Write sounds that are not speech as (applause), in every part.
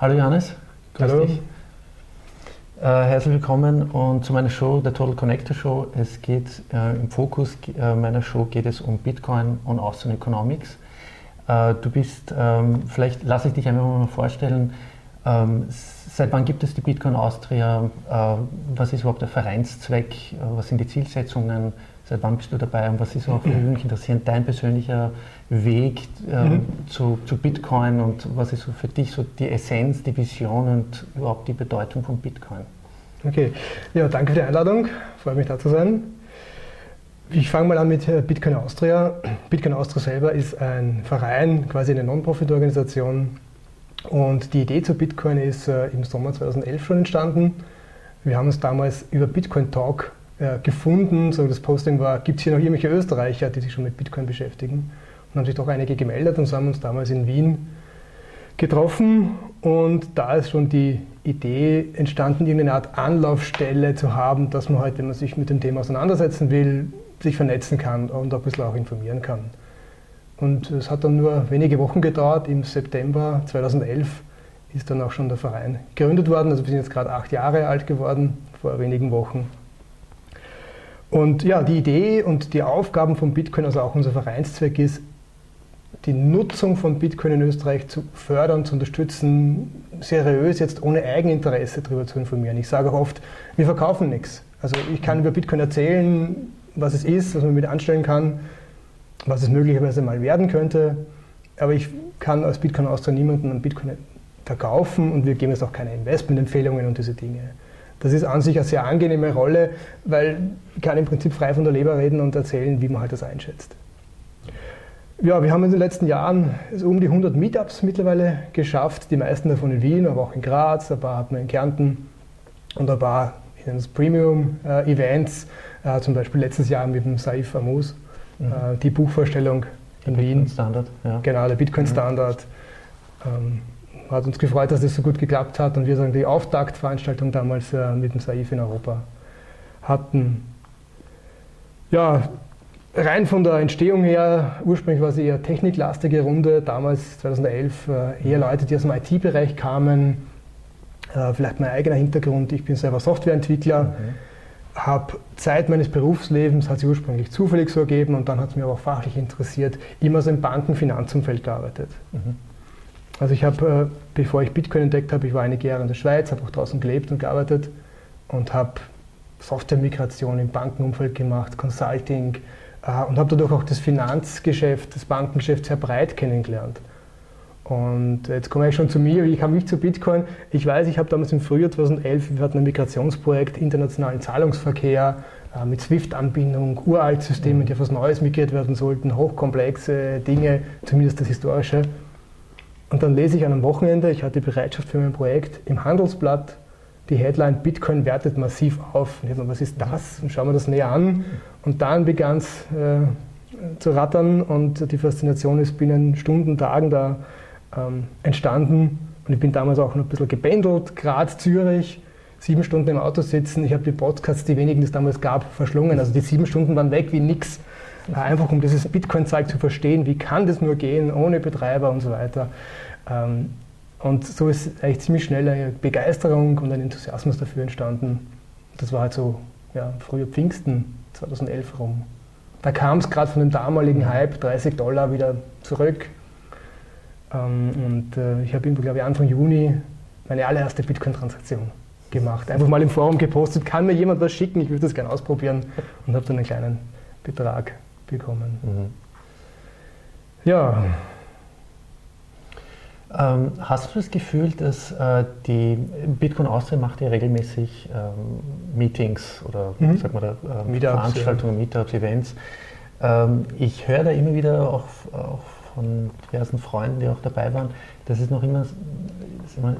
Hallo Johannes, grüß Hallo. dich. Äh, herzlich willkommen und zu meiner Show, der Total Connector Show. Es geht äh, im Fokus äh, meiner Show geht es um Bitcoin und Austrian Economics. Äh, du bist, ähm, vielleicht lasse ich dich einfach mal vorstellen, ähm, seit wann gibt es die Bitcoin Austria? Äh, was ist überhaupt der Vereinszweck? Äh, was sind die Zielsetzungen? Seit wann bist du dabei und was ist auch für mich interessieren, dein persönlicher Weg ähm, mhm. zu, zu, Bitcoin und was ist so für dich so die Essenz, die Vision und überhaupt die Bedeutung von Bitcoin? Okay, ja, danke für die Einladung, freut mich da zu sein. Ich fange mal an mit äh, Bitcoin Austria. Bitcoin Austria selber ist ein Verein, quasi eine Non-Profit-Organisation. Und die Idee zu Bitcoin ist äh, im Sommer 2011 schon entstanden. Wir haben uns damals über Bitcoin Talk äh, gefunden. So das Posting war, gibt es hier noch irgendwelche Österreicher, die sich schon mit Bitcoin beschäftigen? Und haben sich doch einige gemeldet und so haben uns damals in Wien getroffen. Und da ist schon die Idee entstanden, irgendeine Art Anlaufstelle zu haben, dass man halt, wenn man sich mit dem Thema auseinandersetzen will, sich vernetzen kann und ein bisschen auch informieren kann. Und es hat dann nur wenige Wochen gedauert. Im September 2011 ist dann auch schon der Verein gegründet worden. Also wir sind jetzt gerade acht Jahre alt geworden, vor wenigen Wochen. Und ja, die Idee und die Aufgaben von Bitcoin, also auch unser Vereinszweck ist, die Nutzung von Bitcoin in Österreich zu fördern, zu unterstützen, seriös jetzt ohne Eigeninteresse darüber zu informieren. Ich sage auch oft, wir verkaufen nichts. Also ich kann über Bitcoin erzählen, was es ist, was man mit anstellen kann, was es möglicherweise mal werden könnte, aber ich kann als Bitcoin Austria niemanden an Bitcoin verkaufen und wir geben jetzt auch keine Investmentempfehlungen und diese Dinge. Das ist an sich eine sehr angenehme Rolle, weil ich kann im Prinzip frei von der Leber reden und erzählen, wie man halt das einschätzt. Ja, wir haben in den letzten Jahren also um die 100 Meetups mittlerweile geschafft, die meisten davon in Wien, aber auch in Graz, ein paar hatten wir in Kärnten und ein paar in Premium-Events, äh, zum Beispiel letztes Jahr mit dem Saif Amus, mhm. äh, die Buchvorstellung in der Wien. Standard, ja. Genau, der Bitcoin-Standard. Mhm. Ähm, hat uns gefreut, dass das so gut geklappt hat und wir sagen, die Auftaktveranstaltung damals äh, mit dem Saif in Europa hatten. Ja, rein von der Entstehung her, ursprünglich war es eher techniklastige Runde, damals 2011 äh, eher Leute, die aus dem IT-Bereich kamen, äh, vielleicht mein eigener Hintergrund, ich bin selber Softwareentwickler, mhm. habe Zeit meines Berufslebens, hat sich ursprünglich zufällig so ergeben und dann hat es mich aber auch fachlich interessiert, immer so im Banken-Finanzumfeld gearbeitet. Mhm. Also ich habe, äh, bevor ich Bitcoin entdeckt habe, ich war einige Jahre in der Schweiz, habe auch draußen gelebt und gearbeitet und habe Softwaremigration im Bankenumfeld gemacht, Consulting äh, und habe dadurch auch das Finanzgeschäft, das Bankengeschäft sehr breit kennengelernt. Und jetzt komme ich schon zu mir, wie kam ich zu Bitcoin? Ich weiß, ich habe damals im Frühjahr 2011, wir hatten ein Migrationsprojekt, internationalen Zahlungsverkehr äh, mit SWIFT-Anbindung, uralt Systeme, die auf was Neues migriert werden sollten, hochkomplexe Dinge, zumindest das Historische. Und dann lese ich an einem Wochenende, ich hatte Bereitschaft für mein Projekt, im Handelsblatt die Headline Bitcoin wertet massiv auf. Und ich dachte, was ist das? Und schauen wir das näher an. Und dann begann es äh, zu rattern und die Faszination ist binnen Stunden, Tagen da ähm, entstanden. Und ich bin damals auch noch ein bisschen gebändelt, Graz, Zürich, sieben Stunden im Auto sitzen. Ich habe die Podcasts, die wenigen, die es damals gab, verschlungen. Also die sieben Stunden waren weg wie nix. Einfach um dieses Bitcoin-Zeug zu verstehen, wie kann das nur gehen, ohne Betreiber und so weiter. Ähm, und so ist eigentlich ziemlich schnell eine Begeisterung und ein Enthusiasmus dafür entstanden. Das war halt so ja, früher Pfingsten 2011 rum. Da kam es gerade von dem damaligen Hype, 30 Dollar, wieder zurück. Ähm, und äh, ich habe, glaube ich, Anfang Juni meine allererste Bitcoin-Transaktion gemacht. Einfach mal im Forum gepostet, kann mir jemand was schicken, ich würde das gerne ausprobieren und habe dann einen kleinen Betrag bekommen. Mhm. Ja. Ähm, hast du das Gefühl, dass äh, die Bitcoin Austria macht ja regelmäßig ähm, Meetings oder mhm. sag mal, äh, Meetups, Veranstaltungen, ja. Meetups, Events? Ähm, ich höre da immer wieder auch, auch, von diversen Freunden, die auch dabei waren, dass es noch immer, immer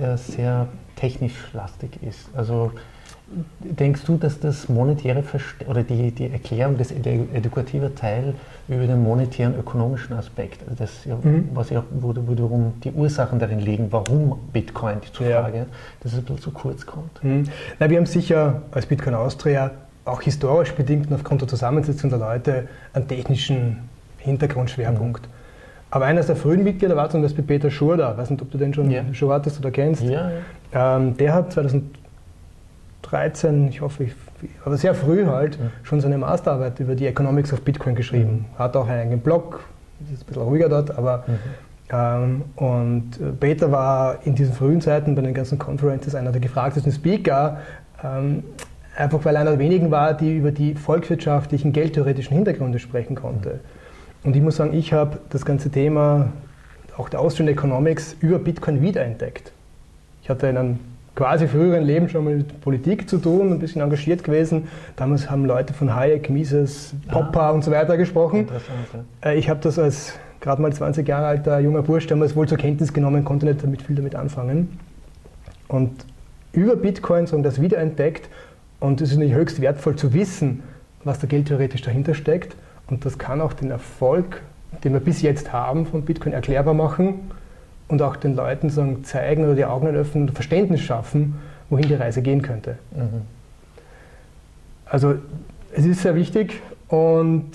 äh, sehr technisch lastig ist. Also Denkst du, dass das monetäre Verste oder die, die Erklärung, das edukative Teil über den monetären ökonomischen Aspekt, also das, mhm. was ja, wo, wo darum die Ursachen darin liegen, warum Bitcoin, die Frage, ja. dass es ein bisschen zu kurz kommt? Mhm. Na, wir haben sicher als Bitcoin Austria auch historisch bedingt und aufgrund der Zusammensetzung der Leute einen technischen Hintergrundschwerpunkt. Mhm. Aber eines der frühen Mitglieder war zum Beispiel Peter Schurda. Ich weiß nicht, ob du den schon ja. schon hattest oder kennst. Ja, ja. Ähm, der hat 2013, ich hoffe, ich, aber sehr früh halt, ja. schon seine Masterarbeit über die Economics of Bitcoin geschrieben. Mhm. Hat auch einen eigenen Blog, ist ein bisschen ruhiger dort, aber mhm. ähm, und Peter war in diesen frühen Zeiten bei den ganzen Conferences einer der gefragtesten Speaker, ähm, einfach weil einer der wenigen war, die über die volkswirtschaftlichen, geldtheoretischen Hintergründe sprechen konnte. Mhm. Und ich muss sagen, ich habe das ganze Thema, auch der Austrian Economics, über Bitcoin wiederentdeckt. Ich hatte in einem quasi früheren Leben schon mal mit Politik zu tun, ein bisschen engagiert gewesen. Damals haben Leute von Hayek, Mises, Popper ah. und so weiter gesprochen. Ja. Äh, ich habe das als gerade mal 20 Jahre alter junger Bursch damals wohl zur Kenntnis genommen, konnte nicht damit viel damit anfangen. Und über Bitcoin so das wiederentdeckt und es ist nicht höchst wertvoll zu wissen, was da geldtheoretisch dahinter steckt. Und das kann auch den Erfolg, den wir bis jetzt haben von Bitcoin, erklärbar machen und auch den Leuten sagen, zeigen oder die Augen öffnen und Verständnis schaffen, wohin die Reise gehen könnte. Mhm. Also es ist sehr wichtig und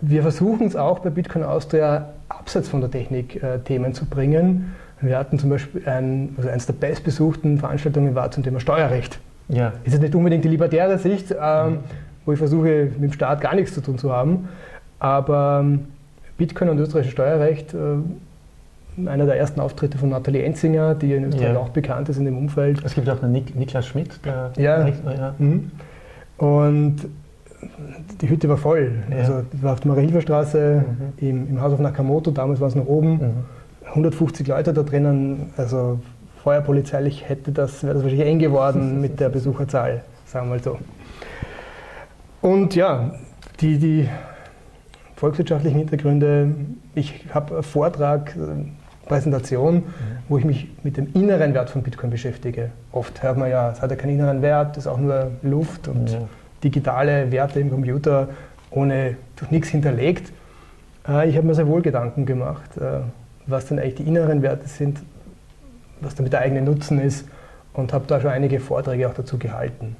wir versuchen es auch bei Bitcoin Austria abseits von der Technik äh, Themen zu bringen. Wir hatten zum Beispiel ein, also eines der bestbesuchten Veranstaltungen war zum Thema Steuerrecht. Ja. Ist jetzt nicht unbedingt die libertäre Sicht, ähm, mhm. wo ich versuche, mit dem Staat gar nichts zu tun zu haben, aber ähm, Bitcoin und österreichisches Steuerrecht, äh, einer der ersten Auftritte von Nathalie Enzinger, die in Österreich ja. auch bekannt ist in dem Umfeld. Es gibt auch einen Nik Niklas Schmidt, der ja. Ja. Mhm. Und die Hütte war voll. Ja. Also die war auf der Marie-Hilfer-Straße mhm. im, im Haus auf Nakamoto, damals war es noch oben. Mhm. 150 Leute da drinnen, also feuerpolizeilich hätte das, wäre das wahrscheinlich eng geworden (laughs) mit der Besucherzahl, sagen wir mal so. Und ja, die, die volkswirtschaftlichen Hintergründe. Ich habe einen Vortrag, äh, Präsentation, mhm. wo ich mich mit dem inneren Wert von Bitcoin beschäftige. Oft hört man ja, es hat ja keinen inneren Wert, das ist auch nur Luft und ja. digitale Werte im Computer ohne durch nichts hinterlegt. Äh, ich habe mir sehr wohl Gedanken gemacht, äh, was denn eigentlich die inneren Werte sind, was damit der eigene Nutzen ist und habe da schon einige Vorträge auch dazu gehalten.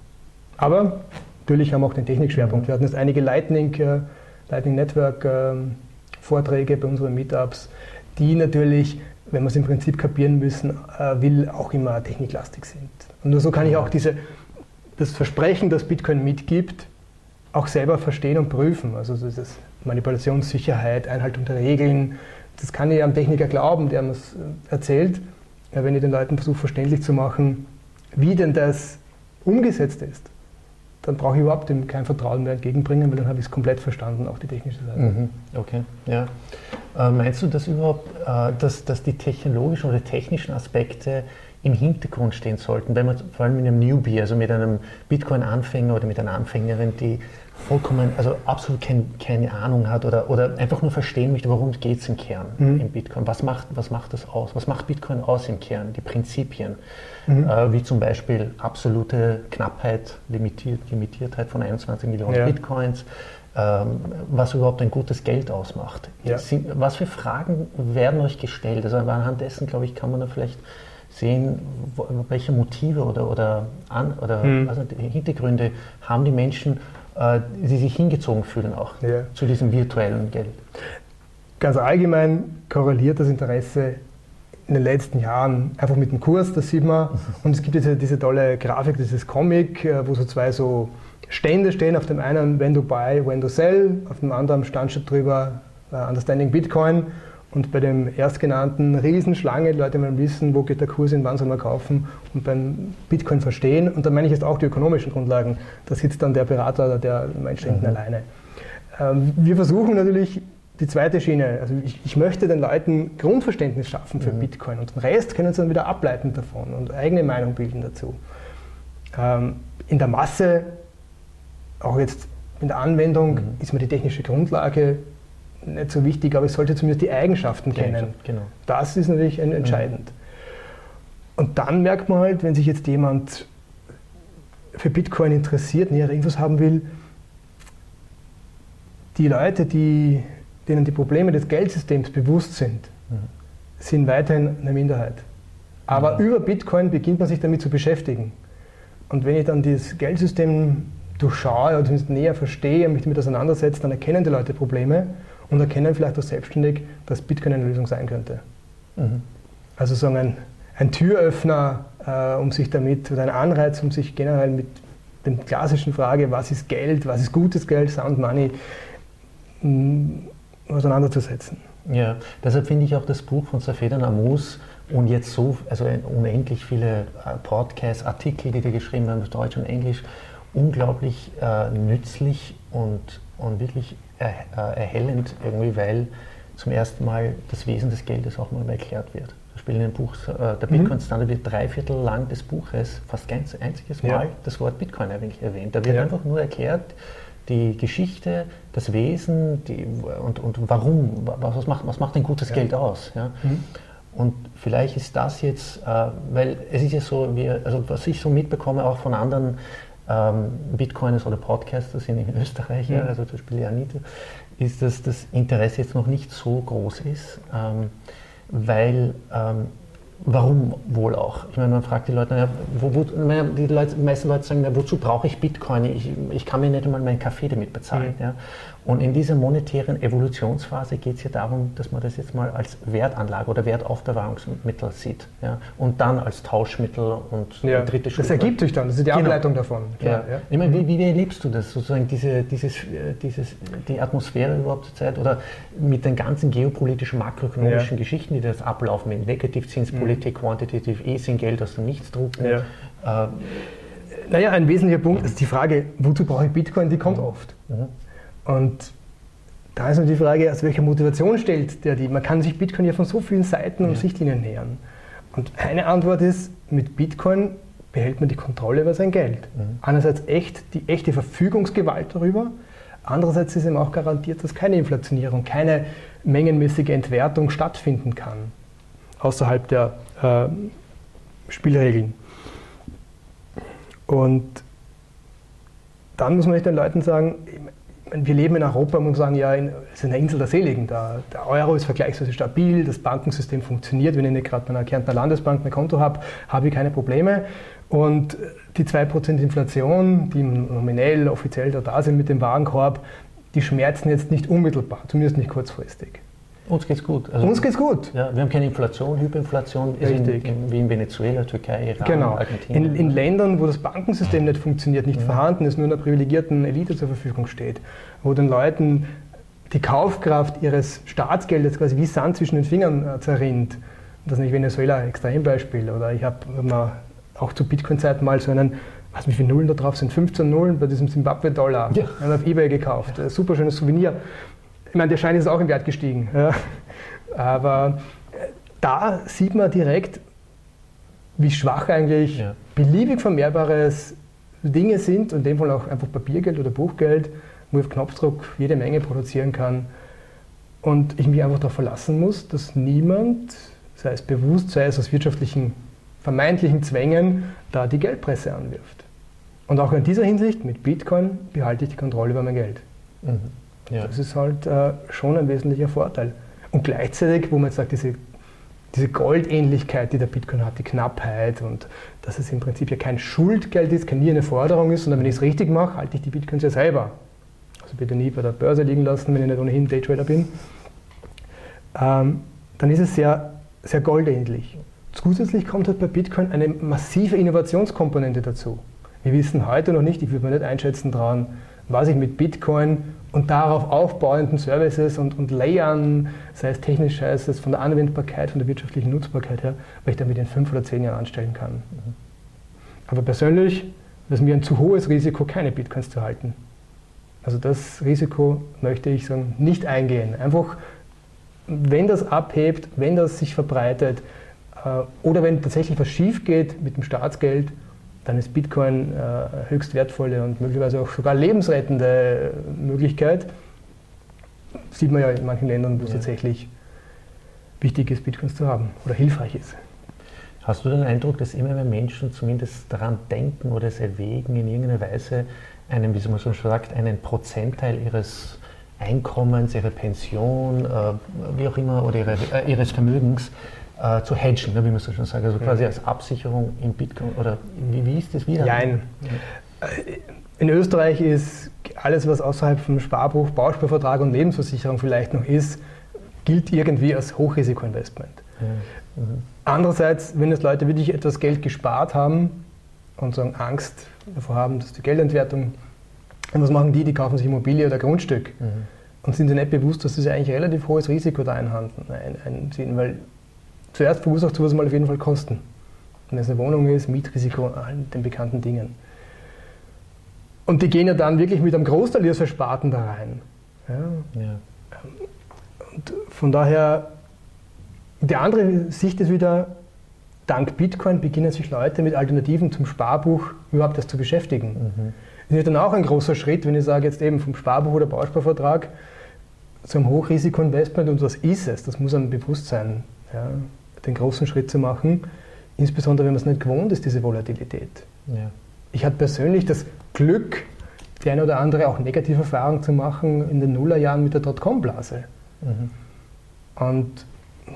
Aber natürlich haben wir auch den Technikschwerpunkt. Mhm. Wir hatten jetzt einige Lightning Lightning Network ähm, Vorträge bei unseren Meetups, die natürlich, wenn wir es im Prinzip kapieren müssen, äh, will, auch immer techniklastig sind. Und nur so kann ich auch diese, das Versprechen, das Bitcoin mitgibt, auch selber verstehen und prüfen. Also das ist Manipulationssicherheit, Einhaltung der Regeln, das kann ich am Techniker glauben, der mir es äh, erzählt, wenn ich den Leuten versuche verständlich zu machen, wie denn das umgesetzt ist dann brauche ich überhaupt dem kein Vertrauen mehr entgegenbringen, weil dann habe ich es komplett verstanden, auch die technische Seite. Mhm. Okay, ja. Äh, meinst du, dass überhaupt, äh, dass, dass die technologischen oder technischen Aspekte im Hintergrund stehen sollten, wenn man vor allem mit einem Newbie, also mit einem Bitcoin-Anfänger oder mit einer Anfängerin, die vollkommen, also absolut kein, keine Ahnung hat oder, oder einfach nur verstehen möchte, worum geht es im Kern mhm. im Bitcoin. Was macht, was macht das aus? Was macht Bitcoin aus im Kern? Die Prinzipien, mhm. äh, wie zum Beispiel absolute Knappheit, Limitiert, Limitiertheit von 21 Millionen ja. Bitcoins, ähm, was überhaupt ein gutes Geld ausmacht. Ja. Sind, was für Fragen werden euch gestellt? Also anhand dessen, glaube ich, kann man da vielleicht sehen, welche Motive oder, oder, an, oder mhm. also Hintergründe haben die Menschen, äh, die sich hingezogen fühlen auch ja. zu diesem virtuellen Geld. Ganz allgemein korreliert das Interesse in den letzten Jahren einfach mit dem Kurs, das sieht man. Und es gibt jetzt diese tolle Grafik, dieses Comic, äh, wo so zwei so Stände stehen. Auf dem einen, when to buy, when to sell. Auf dem anderen stand schon drüber, uh, Understanding Bitcoin. Und bei dem erstgenannten Riesenschlange, die Leute wollen wissen, wo geht der Kurs hin, wann soll man kaufen und beim Bitcoin verstehen. Und da meine ich jetzt auch die ökonomischen Grundlagen. Da sitzt dann der Berater oder der Mensch hinten mhm. alleine. Ähm, wir versuchen natürlich die zweite Schiene. Also ich, ich möchte den Leuten Grundverständnis schaffen für mhm. Bitcoin und den Rest können sie dann wieder ableiten davon und eigene Meinung bilden dazu. Ähm, in der Masse, auch jetzt in der Anwendung, mhm. ist mir die technische Grundlage nicht so wichtig, aber ich sollte zumindest die Eigenschaften kennen. Genau. Das ist natürlich entscheidend. Mhm. Und dann merkt man halt, wenn sich jetzt jemand für Bitcoin interessiert, nähere Infos haben will, die Leute, die, denen die Probleme des Geldsystems bewusst sind, mhm. sind weiterhin eine Minderheit. Aber mhm. über Bitcoin beginnt man sich damit zu beschäftigen. Und wenn ich dann das Geldsystem durchschaue oder zumindest näher verstehe und mich damit auseinandersetze, dann erkennen die Leute Probleme und erkennen vielleicht auch selbstständig, dass Bitcoin eine Lösung sein könnte. Mhm. Also so ein, ein Türöffner, äh, um sich damit, oder ein Anreiz, um sich generell mit der klassischen Frage, was ist Geld, was ist gutes Geld, Sound Money, mh, auseinanderzusetzen. Ja, deshalb finde ich auch das Buch von Safedan Amus und jetzt so, also unendlich viele äh, Podcasts, Artikel, die die geschrieben haben, auf Deutsch und Englisch, unglaublich äh, nützlich und, und wirklich erhellend irgendwie, weil zum ersten Mal das Wesen des Geldes auch mal erklärt wird. Zum Beispiel in dem Buch, äh, der Bitcoin Standard wird drei Viertel lang des Buches, fast kein einziges Mal, ja. das Wort Bitcoin eigentlich erwähnt. Da wird ja. einfach nur erklärt, die Geschichte, das Wesen die, und, und warum, was macht, was macht ein gutes ja. Geld aus. Ja? Mhm. Und vielleicht ist das jetzt, äh, weil es ist ja so, wir, also was ich so mitbekomme auch von anderen ähm, Bitcoiners oder Podcasters in, in Österreich, mhm. ja, also zum Beispiel Janita, ist, dass das Interesse jetzt noch nicht so groß ist, ähm, weil ähm, Warum wohl auch? Ich meine, man fragt die Leute, ja, wo, wo, die, Leute, meisten Leute sagen, ja, wozu brauche ich Bitcoin? Ich, ich kann mir nicht einmal meinen Kaffee damit bezahlen. Mhm. Ja? Und in dieser monetären Evolutionsphase geht es ja darum, dass man das jetzt mal als Wertanlage oder Wertaufbewahrungsmittel sieht. Ja? Und dann als Tauschmittel und ja, dritte Stufe. Das ergibt sich dann, das ist die genau. Ableitung davon. Klar, ja. Ich meine, wie, wie, erlebst du das, sozusagen diese, dieses, dieses, die Atmosphäre überhaupt zur Zeit oder mit den ganzen geopolitischen, makroökonomischen Geschichten, die das ablaufen, mit Negativzinspolitik, mhm. Quantitative Easing, Geld aus dem Nichts drucken. Ja. Äh, naja, ein wesentlicher Punkt ist die Frage, wozu brauche ich Bitcoin, die kommt mhm. oft. Mhm. Und da ist natürlich die Frage, aus welcher Motivation stellt der die? Man kann sich Bitcoin ja von so vielen Seiten und ja. Sichtlinien nähern. Und eine Antwort ist, mit Bitcoin behält man die Kontrolle über sein Geld. Mhm. Einerseits echt die echte Verfügungsgewalt darüber, andererseits ist ihm auch garantiert, dass keine Inflationierung, keine mengenmäßige Entwertung stattfinden kann, außerhalb der äh, Spielregeln. Und dann muss man den Leuten sagen, wir leben in Europa und sagen, ja, es ist eine Insel der Seligen. Da, der Euro ist vergleichsweise stabil, das Bankensystem funktioniert. Wenn ich gerade bei einer Kärntner Landesbank mein Konto habe, habe ich keine Probleme. Und die 2% Inflation, die nominell, offiziell da sind mit dem Warenkorb, die schmerzen jetzt nicht unmittelbar, zumindest nicht kurzfristig. Uns geht's gut. Also, Uns geht's gut. Ja, wir haben keine Inflation, Hyperinflation Richtig. In, in, wie in Venezuela, Türkei, Iran, genau. Argentinien. In, in Ländern, wo das Bankensystem nicht funktioniert, nicht ja. vorhanden ist, nur einer privilegierten Elite zur Verfügung steht, wo den Leuten die Kaufkraft ihres Staatsgeldes quasi wie Sand zwischen den Fingern äh, zerrinnt. Das ist nicht Venezuela ein Extrembeispiel. Oder ich habe mal auch zu Bitcoin-Zeiten mal so einen, was wie viele Nullen da drauf sind, 15 Nullen bei diesem Zimbabwe-Dollar ja. auf Ebay gekauft. Ja. Super schönes Souvenir. Ich meine, der Schein ist auch im Wert gestiegen. Ja. Aber äh, da sieht man direkt, wie schwach eigentlich ja. beliebig vermehrbares Dinge sind, und in dem Fall auch einfach Papiergeld oder Buchgeld, wo ich auf Knopfdruck jede Menge produzieren kann. Und ich mich einfach darauf verlassen muss, dass niemand, sei es bewusst, sei es aus wirtschaftlichen, vermeintlichen Zwängen, da die Geldpresse anwirft. Und auch in dieser Hinsicht, mit Bitcoin, behalte ich die Kontrolle über mein Geld. Mhm. Ja. Das ist halt äh, schon ein wesentlicher Vorteil. Und gleichzeitig, wo man jetzt sagt, diese, diese Goldähnlichkeit, die der Bitcoin hat, die Knappheit und dass es im Prinzip ja kein Schuldgeld ist, nie eine Forderung ist, sondern wenn ich es richtig mache, halte ich die Bitcoins ja selber. Also bitte nie bei der Börse liegen lassen, wenn ich nicht ohnehin Daytrader bin. Ähm, dann ist es sehr, sehr goldähnlich. Zusätzlich kommt halt bei Bitcoin eine massive Innovationskomponente dazu. Wir wissen heute noch nicht, ich würde mir nicht einschätzen trauen, was ich mit Bitcoin und darauf aufbauenden Services und, und Layern, sei es technisch, sei es von der Anwendbarkeit, von der wirtschaftlichen Nutzbarkeit her, was ich damit in fünf oder zehn Jahren anstellen kann. Mhm. Aber persönlich ist mir ein zu hohes Risiko, keine Bitcoins zu halten. Also das Risiko möchte ich sagen, nicht eingehen. Einfach, wenn das abhebt, wenn das sich verbreitet äh, oder wenn tatsächlich was schief geht mit dem Staatsgeld, dann ist Bitcoin äh, höchst wertvolle und möglicherweise auch sogar lebensrettende Möglichkeit. Sieht man ja in manchen Ländern, wo es ja. tatsächlich wichtig ist, Bitcoins zu haben oder hilfreich ist. Hast du den Eindruck, dass immer mehr Menschen zumindest daran denken oder es erwägen, in irgendeiner Weise einen, wie man so schon sagt, einen Prozentteil ihres Einkommens, ihrer Pension, äh, wie auch immer, oder ihre, äh, ihres Vermögens äh, zu hedgen, ne, wie man so schon sagt, also quasi als Absicherung in Bitcoin oder wie, wie ist das wieder? Nein. In Österreich ist alles, was außerhalb vom Sparbuch, Bausparvertrag und Lebensversicherung vielleicht noch ist, gilt irgendwie als Hochrisikoinvestment. Mhm. Andererseits, wenn jetzt Leute wirklich etwas Geld gespart haben und sagen Angst davor haben, dass die Geldentwertung, was machen die? Die kaufen sich Immobilie oder Grundstück mhm. und sind sich nicht bewusst, dass das eigentlich ein relativ hohes Risiko da einziehen, weil zuerst verursacht sowas mal auf jeden Fall Kosten. Wenn es eine Wohnung ist, Mietrisiko, allen den bekannten Dingen. Und die gehen ja dann wirklich mit einem Großteil ihres Ersparten da rein. Ja. ja. Und von daher, die andere Sicht ist wieder, dank Bitcoin beginnen sich Leute mit Alternativen zum Sparbuch überhaupt erst zu beschäftigen. Mhm. Das ist dann auch ein großer Schritt, wenn ich sage jetzt eben vom Sparbuch oder Bausparvertrag zu einem Hochrisikoinvestment und was ist es? Das muss einem bewusst sein, ja, den großen Schritt zu machen, insbesondere wenn man es nicht gewohnt ist, diese Volatilität. Ja. Ich hatte persönlich das Glück, die eine oder andere auch negative Erfahrung zu machen in den Nullerjahren mit der Dotcom-Blase. Mhm. Und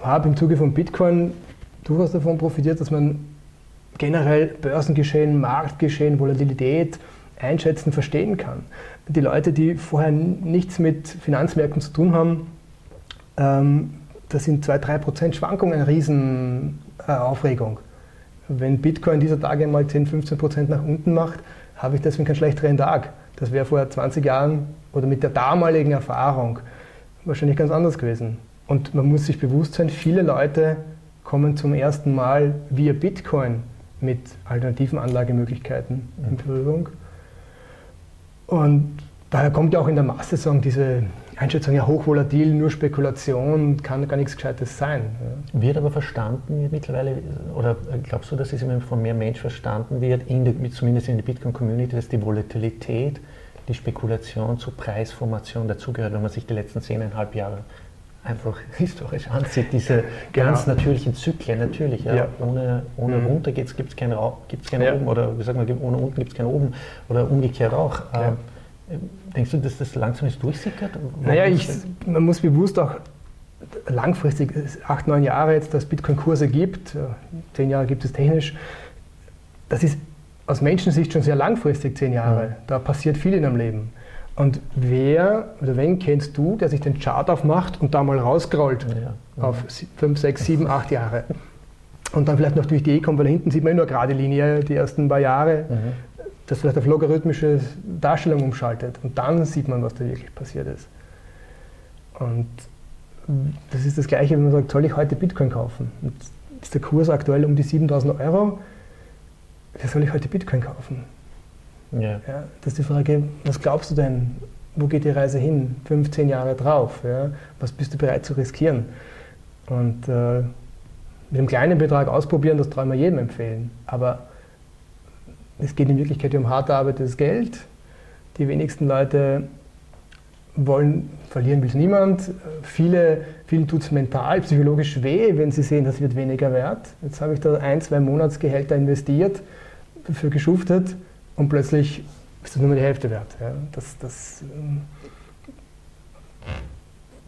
habe im Zuge von Bitcoin durchaus davon profitiert, dass man generell Börsengeschehen, Marktgeschehen, Volatilität einschätzen, verstehen kann. Die Leute, die vorher nichts mit Finanzmärkten zu tun haben, ähm, da sind 2-3% Schwankungen eine Riesenaufregung. Wenn Bitcoin dieser Tage mal 10-15% nach unten macht, habe ich deswegen keinen schlechteren Tag. Das wäre vor 20 Jahren oder mit der damaligen Erfahrung wahrscheinlich ganz anders gewesen. Und man muss sich bewusst sein, viele Leute kommen zum ersten Mal via Bitcoin mit alternativen Anlagemöglichkeiten in mhm. Berührung. Und daher kommt ja auch in der Masse sagen, diese Einschätzung, ja hochvolatil, nur Spekulation, kann gar nichts Gescheites sein. Wird aber verstanden mittlerweile, oder glaubst du, dass es immer von mehr Menschen verstanden wird, in der, zumindest in der Bitcoin-Community, dass die Volatilität, die Spekulation zur Preisformation dazugehört, wenn man sich die letzten zehneinhalb Jahre einfach (laughs) historisch ansieht, diese genau. ganz natürlichen Zyklen, natürlich, ja, ja. ohne, ohne mhm. runter gibt es keine, gibt's keine ja. oben, oder wie sagen wir, ohne unten gibt es keine oben, oder umgekehrt auch. Ja. Ähm, denkst du, dass das langsam ist durchsickert? naja, ich, man muss bewusst auch langfristig, acht, neun Jahre jetzt, dass Bitcoin-Kurse gibt, zehn Jahre gibt es technisch, das ist aus Menschensicht schon sehr langfristig, zehn Jahre. Da passiert viel in einem Leben. Und wer oder wen kennst du, der sich den Chart aufmacht und da mal rausgrollt ja. auf 5, 6, 7, 8 Jahre? Und dann vielleicht noch durch die Idee kommt, weil hinten sieht man nur gerade Linie die ersten paar Jahre, mhm. Das vielleicht auf logarithmische Darstellung umschaltet. Und dann sieht man, was da wirklich passiert ist. Und das ist das Gleiche, wenn man sagt, soll ich heute Bitcoin kaufen? Und ist der Kurs aktuell um die 7000 Euro? Wer soll ich heute Bitcoin kaufen? Ja. Ja, das ist die Frage, was glaubst du denn, wo geht die Reise hin, 15 Jahre drauf? Ja? Was bist du bereit zu riskieren? Und äh, mit einem kleinen Betrag ausprobieren, das trauen wir jedem empfehlen. Aber es geht in Wirklichkeit um hart erarbeitetes Geld. Die wenigsten Leute wollen, verlieren will es niemand. Viele, vielen tut es mental, psychologisch weh, wenn sie sehen, das wird weniger wert. Jetzt habe ich da ein, zwei Monatsgehälter investiert, dafür geschuftet und plötzlich ist das nur mehr die Hälfte wert. Ja. Das, das, ähm,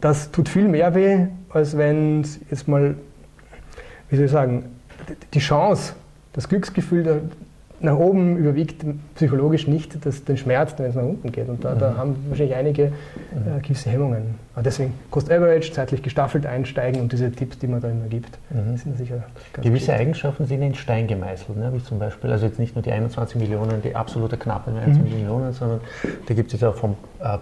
das tut viel mehr weh, als wenn jetzt mal, wie soll ich sagen, die Chance, das Glücksgefühl nach oben überwiegt psychologisch nicht das, den Schmerz, wenn es nach unten geht. Und da, mhm. da haben wahrscheinlich einige äh, gewisse Hemmungen. Aber deswegen Cost Average, zeitlich gestaffelt einsteigen und diese Tipps, die man da immer gibt, mhm. sind sicher ganz Gewisse wichtig. Eigenschaften sind in Stein gemeißelt, ne? wie zum Beispiel, also jetzt nicht nur die 21 Millionen, die absolute Knappe 21 mhm. Millionen, sondern da gibt es ja auch vom äh,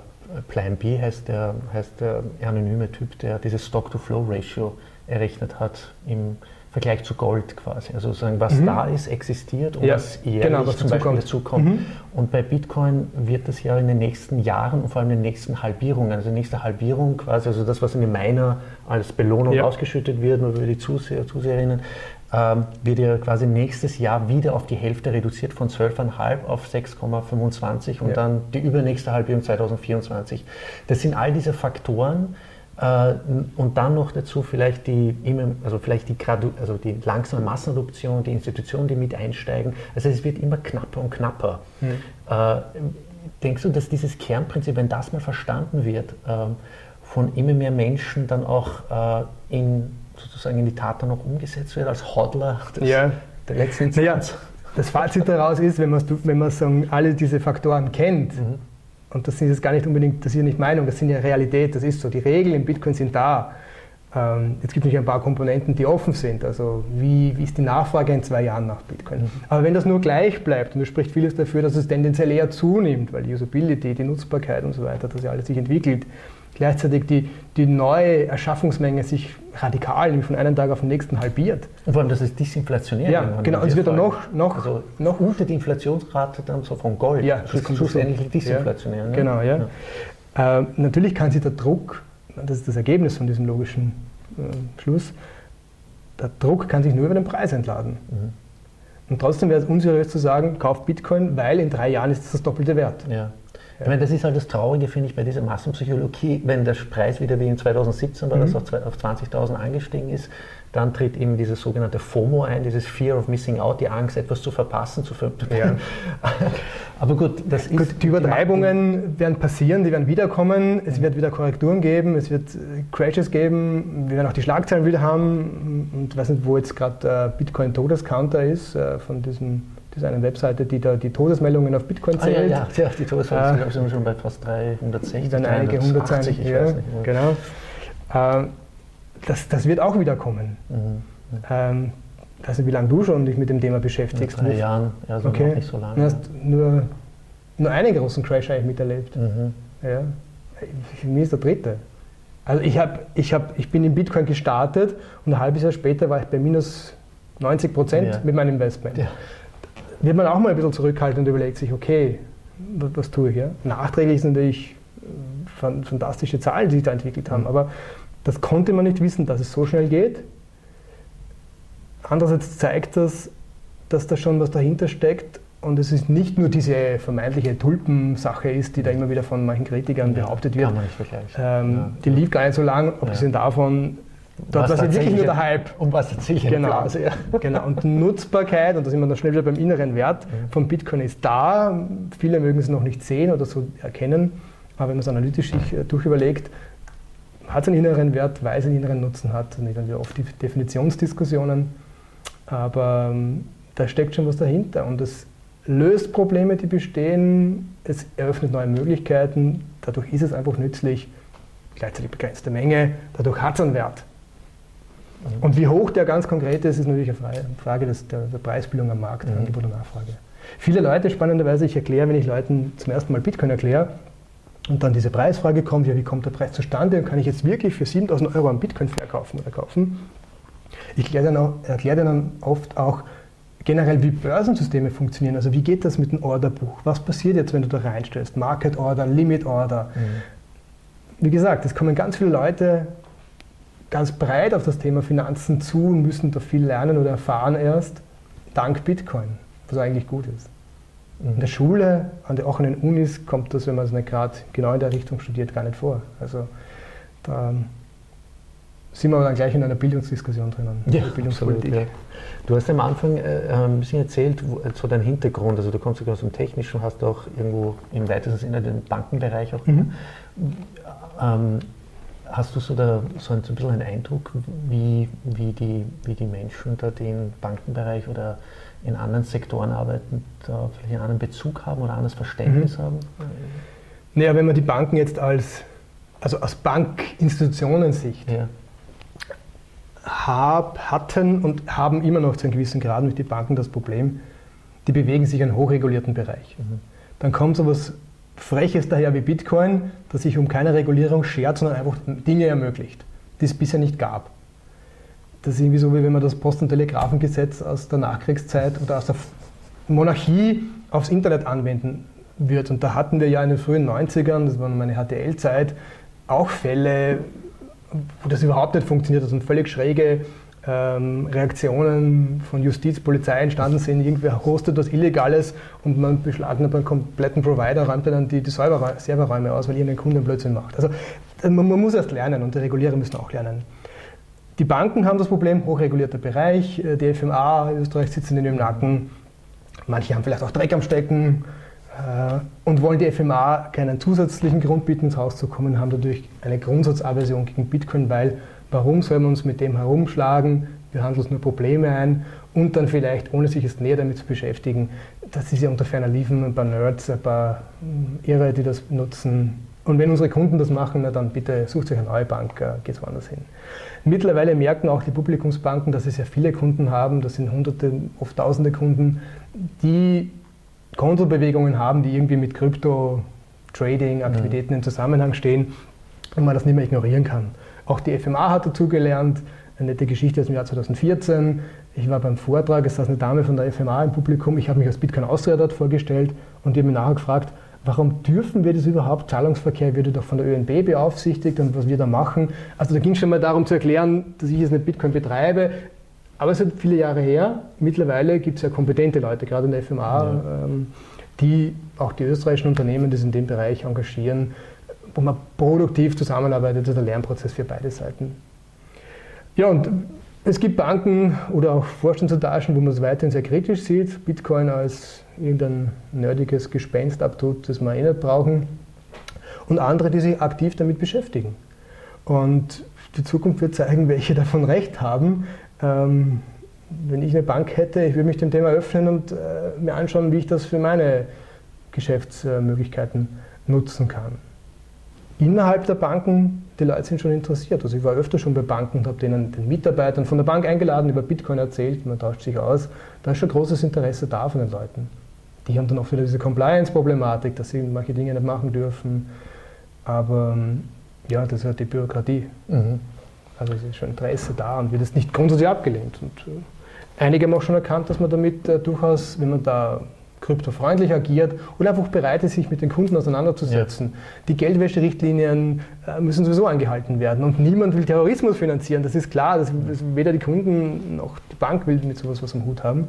Plan B, heißt der, heißt der anonyme Typ, der dieses Stock-to-Flow-Ratio errechnet hat im Vergleich zu Gold quasi. Also sozusagen, was mhm. da ist, existiert und ja, was jährlich genau, was zum Beispiel dazukommt. Mhm. Und bei Bitcoin wird das ja in den nächsten Jahren und vor allem in den nächsten Halbierungen, also die nächste Halbierung quasi, also das, was in den Miner als Belohnung ja. ausgeschüttet wird, nur für die Zuseher, Zuseherinnen, ähm, wird ja quasi nächstes Jahr wieder auf die Hälfte reduziert von 12,5 auf 6,25 und ja. dann die übernächste Halbierung 2024. Das sind all diese Faktoren, und dann noch dazu vielleicht die, also vielleicht die, Gradu also die langsame Massenadoption, die Institutionen, die mit einsteigen. Also es wird immer knapper und knapper. Mhm. Äh, denkst du, dass dieses Kernprinzip, wenn das mal verstanden wird, äh, von immer mehr Menschen dann auch äh, in, sozusagen in die Tat dann auch umgesetzt wird, als Hodler des, ja. der letzten Instanz? Naja, das Fazit daraus ist, wenn man, wenn man sagen, alle diese Faktoren kennt, mhm und das ist jetzt gar nicht unbedingt, das ist ja nicht Meinung, das sind ja Realität, das ist so. Die Regeln im Bitcoin sind da. Ähm, jetzt gibt es nicht ein paar Komponenten, die offen sind. Also wie, wie ist die Nachfrage in zwei Jahren nach Bitcoin? Mhm. Aber wenn das nur gleich bleibt, und es spricht vieles dafür, dass es tendenziell eher zunimmt, weil die Usability, die Nutzbarkeit und so weiter, das ja alles sich entwickelt, gleichzeitig die, die neue Erschaffungsmenge sich radikal, von einem Tag auf den nächsten halbiert. Und vor allem, das ist disinflationär. Ja, genau. Und es wird dann noch, noch, also noch unter die Inflationsrate dann so von Gold. Ja, das ist schlussendlich disinflationär. Ja, ne? Genau, ja. ja. Äh, natürlich kann sich der Druck, das ist das Ergebnis von diesem logischen äh, Schluss, der Druck kann sich nur über den Preis entladen. Mhm. Und trotzdem wäre es unseriös zu sagen, kauf Bitcoin, weil in drei Jahren ist es das doppelte Wert. Ja. Ich meine, das ist halt das Traurige, finde ich, bei dieser Massenpsychologie, wenn der Preis wieder wie in 2017 war, mhm. das auf 20.000 angestiegen ist, dann tritt eben dieses sogenannte FOMO ein, dieses Fear of Missing Out, die Angst, etwas zu verpassen. Zu ver ja. (laughs) Aber gut, das ist. Gut, die Übertreibungen werden passieren, die werden wiederkommen, es wird wieder Korrekturen geben, es wird äh, Crashes geben, wir werden auch die Schlagzeilen wieder haben. Und ich weiß nicht, wo jetzt gerade der Bitcoin-Todescounter ist, äh, von diesem das ist eine Webseite, die da die Todesmeldungen auf Bitcoin zählt. Ah, ja, ja, die Todesmeldungen äh, sind schon bei fast 360. Dann einige hundert sein. Ich ja, weiß nicht. Genau. Äh, das, das wird auch wieder kommen. Mhm. Ähm, ich weiß nicht, wie lange du schon dich mit dem Thema beschäftigst. In drei Jahren, ja, so okay. nicht so lange. Du hast nur, nur einen großen Crash eigentlich miterlebt. Mhm. Ja. Für mich ist der dritte. Also ich, hab, ich, hab, ich bin in Bitcoin gestartet und ein halbes Jahr später war ich bei minus 90 Prozent ja. mit meinem Investment. Ja wird man auch mal ein bisschen zurückhalten und überlegt sich, okay, was, tue ich hier? Nachträglich sind natürlich äh, fantastische Zahlen, die sich da entwickelt haben, mhm. aber das konnte man nicht wissen, dass es so schnell geht. Andererseits zeigt das, dass da schon was dahinter steckt und es ist nicht nur diese vermeintliche Tulpensache ist, die da immer wieder von manchen Kritikern ja, behauptet wird. Kann man nicht vergleichen. Ähm, ja. Die lief gar nicht so lang, abgesehen ja. davon, Dort war es wirklich nur der Hype. Um was erzähle ich genau. Blase, ja. (laughs) genau. Und Nutzbarkeit, und da sind wir dann schnell wieder beim inneren Wert mhm. von Bitcoin, ist da. Viele mögen es noch nicht sehen oder so erkennen, aber wenn man es analytisch sich äh, durchüberlegt, hat es einen inneren Wert, weil es einen inneren Nutzen hat. Nicht dann wieder oft die Definitionsdiskussionen, aber ähm, da steckt schon was dahinter. Und es löst Probleme, die bestehen, es eröffnet neue Möglichkeiten, dadurch ist es einfach nützlich, gleichzeitig begrenzte Menge, dadurch hat es einen Wert. Und wie hoch der ganz konkret ist, ist natürlich eine Frage des, der, der, Preisbildung am Markt, mhm. Angebot und Nachfrage. Viele Leute, spannenderweise, ich erkläre, wenn ich Leuten zum ersten Mal Bitcoin erkläre, und dann diese Preisfrage kommt, ja, wie kommt der Preis zustande und kann ich jetzt wirklich für 7000 Euro einen Bitcoin verkaufen oder kaufen? Ich erkläre dann, erkläre dann oft auch generell, wie Börsensysteme funktionieren. Also wie geht das mit dem Orderbuch? Was passiert jetzt, wenn du da reinstellst? Market Order, Limit Order. Mhm. Wie gesagt, es kommen ganz viele Leute ganz breit auf das Thema Finanzen zu und müssen da viel lernen oder erfahren erst, dank Bitcoin, was eigentlich gut ist. In der Schule, auch an den Unis, kommt das, wenn man es nicht gerade genau in der Richtung studiert, gar nicht vor. Also da sind wir dann gleich in einer Bildungsdiskussion drinnen. Ja, Bildungspolitik. Absolut, ja. Du hast am Anfang äh, ein bisschen erzählt, wo, äh, so dein Hintergrund, also du kommst sogar aus dem Technischen, hast auch irgendwo im weitesten Sinne den Bankenbereich auch. Mhm. Ähm, Hast du so, da, so ein, so ein bisschen einen Eindruck, wie, wie, die, wie die Menschen da, die im Bankenbereich oder in anderen Sektoren arbeiten, da vielleicht einen anderen Bezug haben oder ein anderes Verständnis mhm. haben? Naja, wenn man die Banken jetzt als, also aus Bankinstitutionen-Sicht ja. hab, hatten und haben immer noch zu einem gewissen Grad mit den Banken das Problem, die bewegen sich in einem hochregulierten Bereich. Mhm. Dann kommt sowas Freches daher wie Bitcoin, das sich um keine Regulierung schert, sondern einfach Dinge ermöglicht, die es bisher nicht gab. Das ist irgendwie so, wie wenn man das Post- und Telegrafengesetz aus der Nachkriegszeit oder aus der Monarchie aufs Internet anwenden wird. Und da hatten wir ja in den frühen 90ern, das war meine HTL-Zeit, auch Fälle, wo das überhaupt nicht funktioniert hat und völlig schräge ähm, Reaktionen von Justiz, Polizei entstanden sind, irgendwer hostet was Illegales und man beschlagnahmt einen kompletten Provider, räumt dann die, die Serverräume aus, weil irgendein Kunde Blödsinn macht. Also man, man muss erst lernen und die Regulierer müssen auch lernen. Die Banken haben das Problem, hochregulierter Bereich, äh, die FMA, Österreich sitzen in dem Nacken, manche haben vielleicht auch Dreck am Stecken äh, und wollen die FMA keinen zusätzlichen Grund bieten, ins Haus zu kommen, haben dadurch eine Grundsatzaversion gegen Bitcoin, weil Warum soll man uns mit dem herumschlagen? wir handeln nur Probleme ein und dann vielleicht, ohne sich jetzt näher damit zu beschäftigen, das ist ja unter ferner Liefen ein paar Nerds, ein paar hm, Irre, die das nutzen. Und wenn unsere Kunden das machen, na dann bitte sucht euch eine neue Bank, äh, geht woanders hin. Mittlerweile merken auch die Publikumsbanken, dass sie sehr viele Kunden haben, das sind hunderte, oft tausende Kunden, die Kontobewegungen haben, die irgendwie mit Krypto-Trading-Aktivitäten mhm. im Zusammenhang stehen und man das nicht mehr ignorieren kann. Auch die FMA hat dazugelernt, eine nette Geschichte aus dem Jahr 2014. Ich war beim Vortrag, es saß eine Dame von der FMA im Publikum, ich habe mich als Bitcoin Austria dort vorgestellt und die haben mich nachher gefragt, warum dürfen wir das überhaupt? Zahlungsverkehr würde doch von der ÖNB beaufsichtigt und was wir da machen. Also da ging es schon mal darum zu erklären, dass ich jetzt nicht Bitcoin betreibe, aber es ist viele Jahre her. Mittlerweile gibt es ja kompetente Leute, gerade in der FMA, ja. ähm, die auch die österreichischen Unternehmen, die sich in dem Bereich engagieren, wo man produktiv zusammenarbeitet, das ist ein Lernprozess für beide Seiten. Ja, und es gibt Banken oder auch Vorstandsetagen, wo man es weiterhin sehr kritisch sieht, Bitcoin als irgendein nerdiges Gespenst abtut, das wir eh nicht brauchen. Und andere, die sich aktiv damit beschäftigen. Und die Zukunft wird zeigen, (laughs) welche davon recht haben. Ähm, wenn ich eine Bank hätte, ich würde mich dem Thema öffnen und äh, mir anschauen, wie ich das für meine Geschäftsmöglichkeiten nutzen kann. Innerhalb der Banken, die Leute sind schon interessiert. Also ich war öfter schon bei Banken und habe denen den Mitarbeitern von der Bank eingeladen, über Bitcoin erzählt, man tauscht sich aus. Da ist schon großes Interesse da von den Leuten. Die haben dann auch wieder diese Compliance-Problematik, dass sie manche Dinge nicht machen dürfen. Aber ähm, ja, das ist halt die Bürokratie. Mhm. Also es ist schon Interesse da und wird es nicht grundsätzlich abgelehnt. Und äh, einige haben auch schon erkannt, dass man damit äh, durchaus, wenn man da kryptofreundlich agiert oder einfach bereit ist, sich mit den Kunden auseinanderzusetzen. Ja. Die Geldwäscherichtlinien äh, müssen sowieso angehalten werden und niemand will Terrorismus finanzieren, das ist klar. Das, das weder die Kunden noch die Bank will mit sowas was am Hut haben.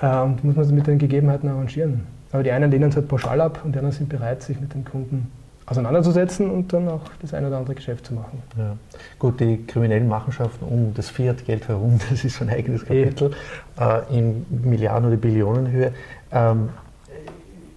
Äh, und muss man sich mit den Gegebenheiten arrangieren. Aber die einen lehnen es halt pauschal ab und die anderen sind bereit, sich mit den Kunden auseinanderzusetzen und dann auch das eine oder andere Geschäft zu machen. Ja. Gut, die kriminellen Machenschaften um das Fiat-Geld herum, (laughs) das ist so ein eigenes Kapitel äh, in Milliarden- oder Billionenhöhe. Ähm,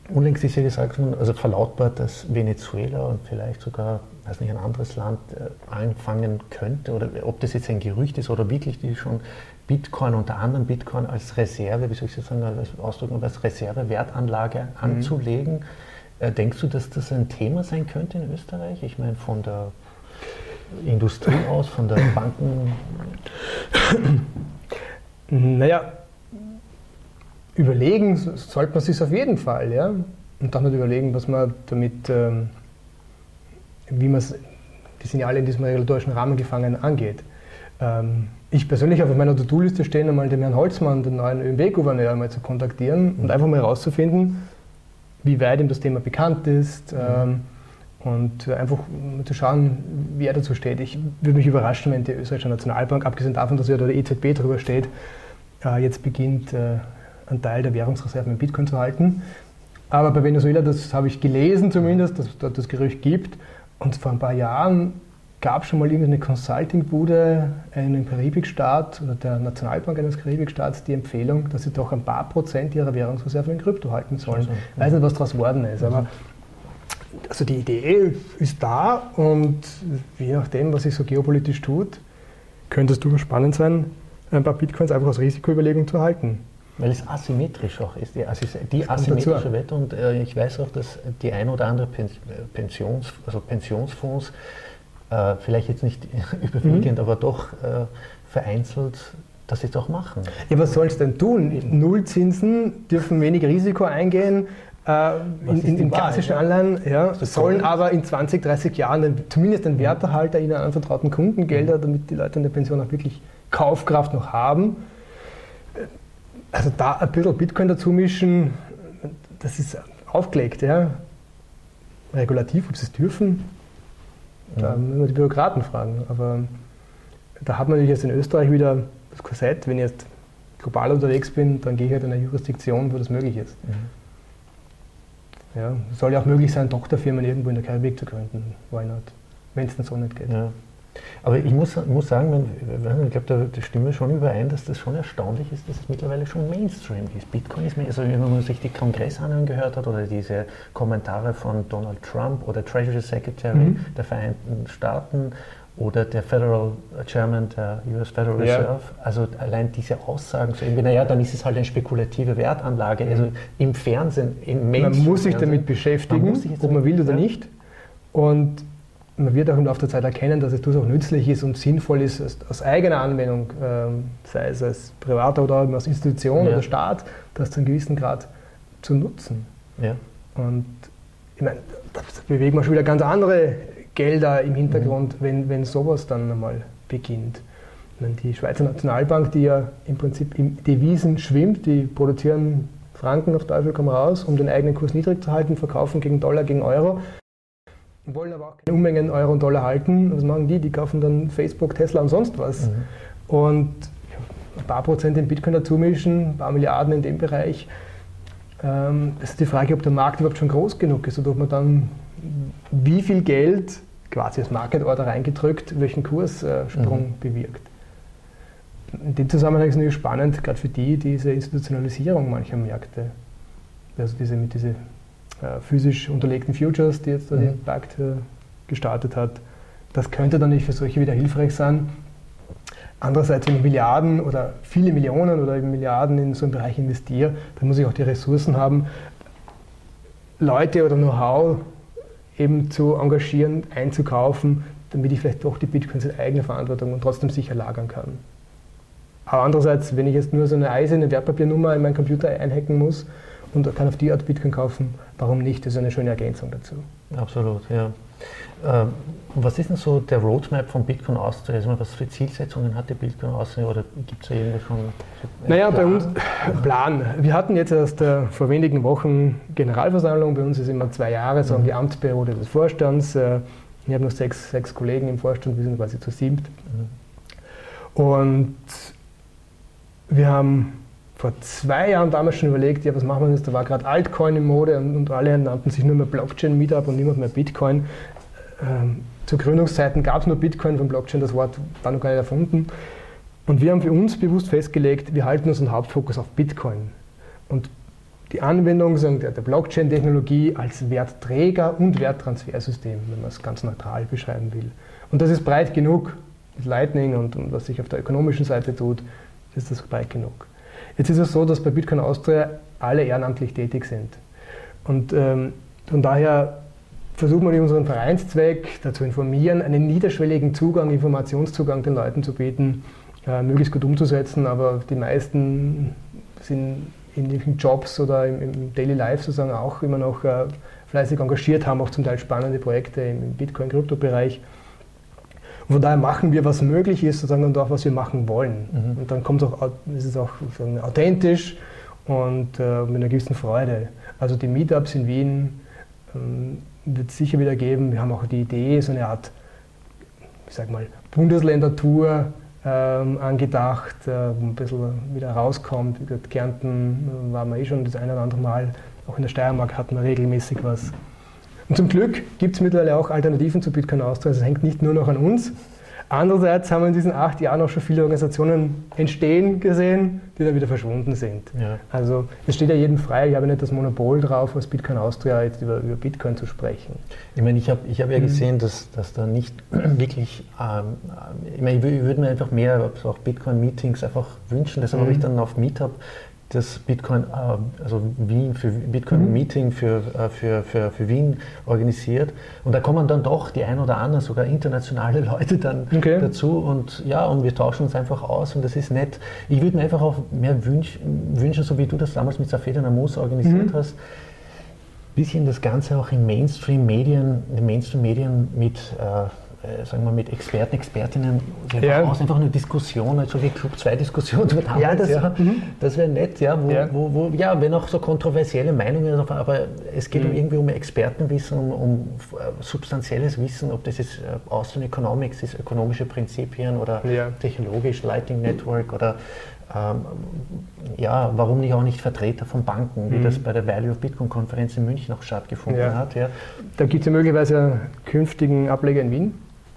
unlängst ist ja gesagt worden, also verlautbart, dass Venezuela und vielleicht sogar, weiß nicht, ein anderes Land äh, anfangen könnte, oder ob das jetzt ein Gerücht ist oder wirklich die schon Bitcoin, unter anderem Bitcoin als Reserve, wie soll ich das sagen, als Ausdruck, als Reservewertanlage mhm. anzulegen. Äh, denkst du, dass das ein Thema sein könnte in Österreich? Ich meine, von der Industrie aus, von der Banken? (clears throat) Naja, überlegen sollte man sich auf jeden Fall, ja. Und dann halt überlegen, was man damit, ähm, wie man die Signale in diesem regulatorischen Rahmen gefangen angeht. Ähm, ich persönlich habe auf meiner To-Do-Liste stehen, einmal den Herrn Holzmann, den neuen ÖMB-Gouverneur, einmal zu kontaktieren und einfach mal herauszufinden, wie weit ihm das Thema bekannt ist mhm. ähm, und einfach zu schauen, wie er dazu steht. Ich würde mich überraschen, wenn die österreichische Nationalbank, abgesehen davon, dass ja da der EZB drüber steht, äh, jetzt beginnt, äh, einen Teil der Währungsreserven in Bitcoin zu halten. Aber bei Venezuela, das habe ich gelesen zumindest, dass es dort das Gerücht gibt. Und vor ein paar Jahren gab es schon mal irgendeine Consulting-Bude in einem Karibikstaat oder der Nationalbank eines Karibikstaats die Empfehlung, dass sie doch ein paar Prozent ihrer Währungsreserven in Krypto halten sollen. Also, ich weiß nicht, was daraus geworden ist, aber also die Idee ist da und je nachdem, was sich so geopolitisch tut, könnte es durchaus spannend sein, ein paar Bitcoins einfach als Risikoüberlegung zu halten. Weil es asymmetrisch auch ist, die, die asymmetrische Wette. Und äh, ich weiß auch, dass die ein oder andere Pensions, also Pensionsfonds, äh, vielleicht jetzt nicht (laughs) überwiegend, mhm. aber doch äh, vereinzelt das jetzt auch machen. Ja, was soll es denn tun? Nullzinsen dürfen weniger Risiko eingehen. Äh, in, in, in klassischen? Anleihen ja, sollen aber in 20, 30 Jahren den, zumindest den Werterhalter ihnen anvertrauten Kundengelder, damit die Leute in der Pension auch wirklich Kaufkraft noch haben, also da ein bisschen Bitcoin dazu mischen, das ist aufgelegt, ja. Regulativ, ob sie es dürfen, da ja. müssen wir die Bürokraten fragen. Aber da hat man natürlich jetzt in Österreich wieder das Korsett, wenn ich jetzt global unterwegs bin, dann gehe ich halt in eine Jurisdiktion, wo das möglich ist. Mhm. Ja, es soll ja auch möglich sein, Tochterfirmen irgendwo in der Karibik zu gründen. Why not? Wenn es denn so nicht geht. Ja. Aber ich muss, muss sagen, wenn, ich glaube, da, stimmen wir schon überein, dass das schon erstaunlich ist, dass es mittlerweile schon Mainstream ist. Bitcoin ist, also wenn man sich die Kongressanhörung gehört hat oder diese Kommentare von Donald Trump oder Treasury Secretary mhm. der Vereinigten Staaten oder der Federal Chairman der US Federal Reserve. Ja. Also allein diese Aussagen zu irgendwie, naja, dann ist es halt eine spekulative Wertanlage. Also im Fernsehen, im Mainstream. Man muss sich damit beschäftigen, man ob man will oder ja. nicht. Und man wird auch im Laufe der Zeit erkennen, dass es durchaus nützlich ist und sinnvoll ist, aus eigener Anwendung, ähm, sei es als Privater oder als Institution ja. oder Staat, das zu einem gewissen Grad zu nutzen. Ja. Und ich meine, da bewegen wir schon wieder ganz andere Gelder im Hintergrund, mhm. wenn, wenn sowas dann einmal beginnt. Meine, die Schweizer Nationalbank, die ja im Prinzip in Devisen schwimmt, die produzieren Franken auf Teufel komm raus, um den eigenen Kurs niedrig zu halten, verkaufen gegen Dollar, gegen Euro, wollen aber auch keine Unmengen Euro und Dollar halten. Was machen die? Die kaufen dann Facebook, Tesla und sonst was. Mhm. Und ein paar Prozent in Bitcoin dazu mischen, ein paar Milliarden in dem Bereich. Ähm, das ist die Frage, ob der Markt überhaupt schon groß genug ist oder ob man dann wie viel Geld quasi als Market Order reingedrückt, welchen Kurssprung mhm. bewirkt. In dem Zusammenhang ist es natürlich spannend, gerade für die, diese Institutionalisierung mancher Märkte, also diese mit diese äh, physisch unterlegten Futures, die jetzt da mhm. die Pakt äh, gestartet hat, das könnte dann nicht für solche wieder hilfreich sein. Andererseits, wenn ich Milliarden oder viele Millionen oder eben Milliarden in so einen Bereich investiere, dann muss ich auch die Ressourcen haben, Leute oder Know-how eben zu engagieren, einzukaufen, damit ich vielleicht doch die Bitcoins in eigener Verantwortung und trotzdem sicher lagern kann. Aber andererseits, wenn ich jetzt nur so eine eiserne Wertpapiernummer in meinen Computer einhacken muss und kann auf die Art Bitcoin kaufen, warum nicht? Das ist eine schöne Ergänzung dazu. Absolut, ja. Ähm, was ist denn so der Roadmap von Bitcoin Austria? Also was für Zielsetzungen hat die Bitcoin Austria oder gibt es schon? So naja, Plan? bei uns (laughs) Plan. Wir hatten jetzt erst äh, vor wenigen Wochen Generalversammlung. Bei uns ist immer zwei Jahre so mhm. die Amtsperiode des Vorstands. Äh, ich habe noch sechs, sechs Kollegen im Vorstand, wir sind quasi zu siebt. Mhm. Und wir haben vor zwei Jahren damals schon überlegt, ja, was machen wir jetzt? Da war gerade Altcoin in Mode und, und, alle nannten sich nur mehr Blockchain Meetup und niemand mehr Bitcoin. Ähm, zu Gründungszeiten gab es nur Bitcoin von Blockchain, das Wort war noch gar nicht erfunden. Und wir haben für uns bewusst festgelegt, wir halten unseren Hauptfokus auf Bitcoin. Und die Anwendung der Blockchain-Technologie als Wertträger und Werttransfersystem, wenn man es ganz neutral beschreiben will. Und das ist breit genug, mit Lightning und, und was sich auf der ökonomischen Seite tut, ist das breit genug. Jetzt ist es so, dass bei Bitcoin Austria alle ehrenamtlich tätig sind. Und ähm, von daher versuchen wir unseren Vereinszweck dazu informieren, einen niederschwelligen Zugang, Informationszugang den Leuten zu bieten, äh, möglichst gut umzusetzen, aber die meisten sind in den Jobs oder im, im, Daily Life sozusagen auch immer noch äh, fleißig engagiert, haben auch zum Teil spannende Projekte im, Bitcoin-Krypto-Bereich. Von daher machen wir, was möglich ist, sozusagen, und auch, was wir machen wollen. Mhm. Und dann kommt es auch, ist es auch authentisch und äh, mit einer gewissen Freude. Also die Meetups in Wien ähm, wird es sicher wieder geben. Wir haben auch die Idee, so eine Art, ich sag mal, Bundesländertour ähm, angedacht, äh, wo ein bisschen wieder rauskommt. Kärnten äh, waren wir eh schon das eine oder andere Mal. Auch in der Steiermark hatten wir regelmäßig was. Und zum Glück gibt es mittlerweile auch Alternativen zu Bitcoin Austria. Also es hängt nicht nur noch an uns. Andererseits haben wir in diesen acht Jahren auch schon viele Organisationen entstehen gesehen, die dann wieder verschwunden sind. Ja. Also es steht ja jedem frei, ich habe nicht das Monopol drauf, als Bitcoin Austria jetzt über, über Bitcoin zu sprechen. Ich meine, ich habe ich hab ja mhm. gesehen, dass, dass da nicht (clears throat) wirklich, ähm, ich meine, ich würde mir einfach mehr auch Bitcoin-Meetings einfach wünschen. Deshalb mhm. habe ich dann auf Meetup das Bitcoin, äh, also Wien für Bitcoin mhm. Meeting für, äh, für, für, für Wien organisiert. Und da kommen dann doch die ein oder anderen, sogar internationale (laughs) Leute dann okay. dazu. Und ja, und wir tauschen uns einfach aus und das ist nett. Ich würde mir einfach auch mehr wünsch, wünschen, so wie du das damals mit Safed Amos organisiert mhm. hast, bisschen das Ganze auch in Mainstream-Medien, in Mainstream-Medien mit äh, äh, sagen wir, mit Experten, Expertinnen, ja. aus einfach eine Diskussion, also wie Club 2 Diskussion damals, ja, das, ja, mhm. das wäre nett, ja, wo, ja. Wo, wo, ja, wenn auch so kontroversielle Meinungen, aber es geht mhm. um irgendwie um Expertenwissen, um, um äh, substanzielles Wissen, ob das jetzt äh, Austrian Economics ist, ökonomische Prinzipien oder ja. technologisch, Lighting Network oder ähm, ja, warum nicht auch nicht Vertreter von Banken, wie mhm. das bei der Value of Bitcoin Konferenz in München auch stattgefunden ja. hat. Ja. Da gibt es ja möglicherweise künftigen Ableger in Wien.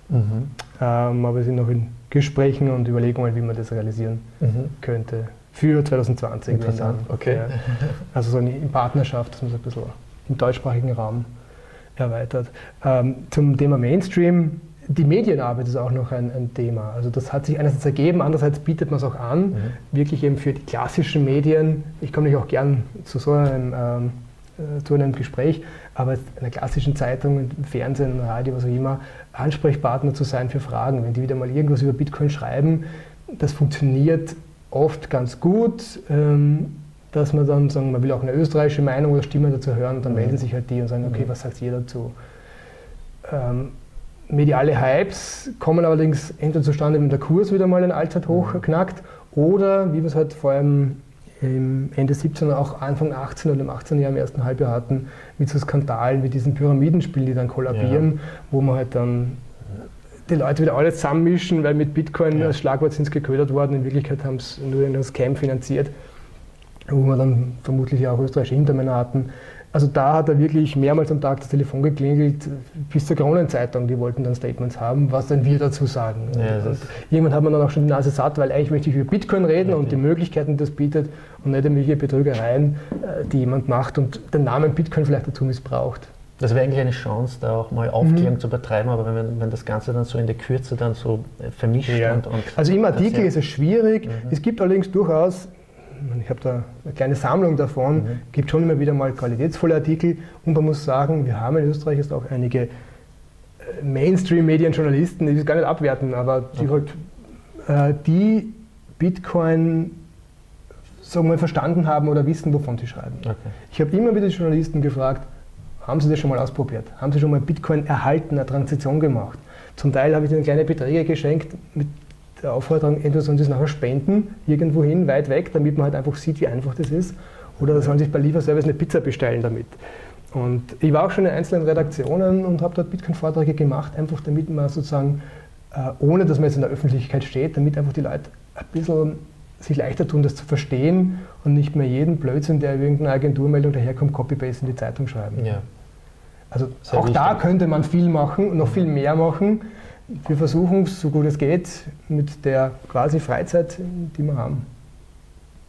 Mhm. Ähm, aber wir sind noch in Gesprächen und Überlegungen, wie man das realisieren mhm. könnte. Für 2020. Interessant, dann, okay. Ja, also so in Partnerschaft, dass man so ein bisschen im deutschsprachigen Raum erweitert. Ähm, zum Thema Mainstream die Medienarbeit ist auch noch ein, ein, Thema. Also das hat sich einerseits ergeben, andererseits bietet man es auch an, mhm. wirklich eben für die klassischen Medien. Ich komme nicht auch gern zu so einem, ähm, äh, zu einem Gespräch, aber in einer klassischen Zeitung, Fernsehen, Radio, was auch immer, Ansprechpartner zu sein für Fragen. Wenn die wieder mal irgendwas über Bitcoin schreiben, das funktioniert oft ganz gut. Ähm, dass man dann sagen, man will auch eine österreichische Meinung oder Stimme dazu hören und dann mhm. melden sich halt die und sagen, okay, mhm. was sagt ihr dazu? Ähm, mediale Hypes kommen allerdings entweder zustande, wenn der Kurs wieder mal ein Allzeithoch knackt oder, wie wir es halt vor allem im Ende 17 und auch Anfang 18 und im 18. Jahr im ersten Halbjahr hatten, mit so Skandalen wie diesen Pyramidenspielen, die dann kollabieren, ja. wo man halt dann die Leute wieder alle zusammenmischen, weil mit Bitcoin ja. als Schlagwort sind sie geködert worden, in Wirklichkeit haben sie nur in einem Scam finanziert, wo wir dann vermutlich auch österreichische Hintermänner hatten. Also da hat er wirklich mehrmals am Tag das Telefon geklingelt, bis zur Kronenzeitung, die wollten dann Statements haben, was dann wir dazu sagen. Ja, irgendwann hat man dann auch schon die Nase satt, weil eigentlich möchte ich über Bitcoin reden okay. und die Möglichkeiten, die das bietet und nicht irgendwelche Betrügereien, äh, die jemand macht und den Namen Bitcoin vielleicht dazu missbraucht. Das wäre eigentlich eine Chance, da auch mal Aufklärung mhm. zu betreiben, aber wenn, wenn das Ganze dann so in der Kürze dann so vermischt ja. und, und, Also im Artikel ist es schwierig. Mhm. Es gibt allerdings durchaus ich habe da eine kleine Sammlung davon, mhm. gibt schon immer wieder mal qualitätsvolle Artikel und man muss sagen, wir haben in Österreich jetzt auch einige äh, Mainstream-Medienjournalisten, die das gar nicht abwerten, aber die okay. halt, äh, die Bitcoin sagen wir, verstanden haben oder wissen, wovon sie schreiben. Okay. Ich habe immer wieder die Journalisten gefragt, haben Sie das schon mal ausprobiert? Haben Sie schon mal Bitcoin erhalten, eine Transition gemacht? Zum Teil habe ich ihnen kleine Beträge geschenkt, mit der Aufforderung, entweder sollen sie es nachher spenden, irgendwo hin, weit weg, damit man halt einfach sieht, wie einfach das ist, oder sollen sich bei Lieferservice eine Pizza bestellen damit. Und ich war auch schon in einzelnen Redaktionen und habe dort Bitcoin-Vorträge gemacht, einfach damit man sozusagen, äh, ohne dass man jetzt in der Öffentlichkeit steht, damit einfach die Leute ein bisschen sich leichter tun, das zu verstehen und nicht mehr jeden Blödsinn, der irgendeine Agenturmeldung daherkommt, Copy-Paste in die Zeitung schreiben. Ja. Also Sehr auch wichtig. da könnte man viel machen, noch viel mehr machen wir versuchen es, so gut es geht, mit der quasi Freizeit, die wir haben.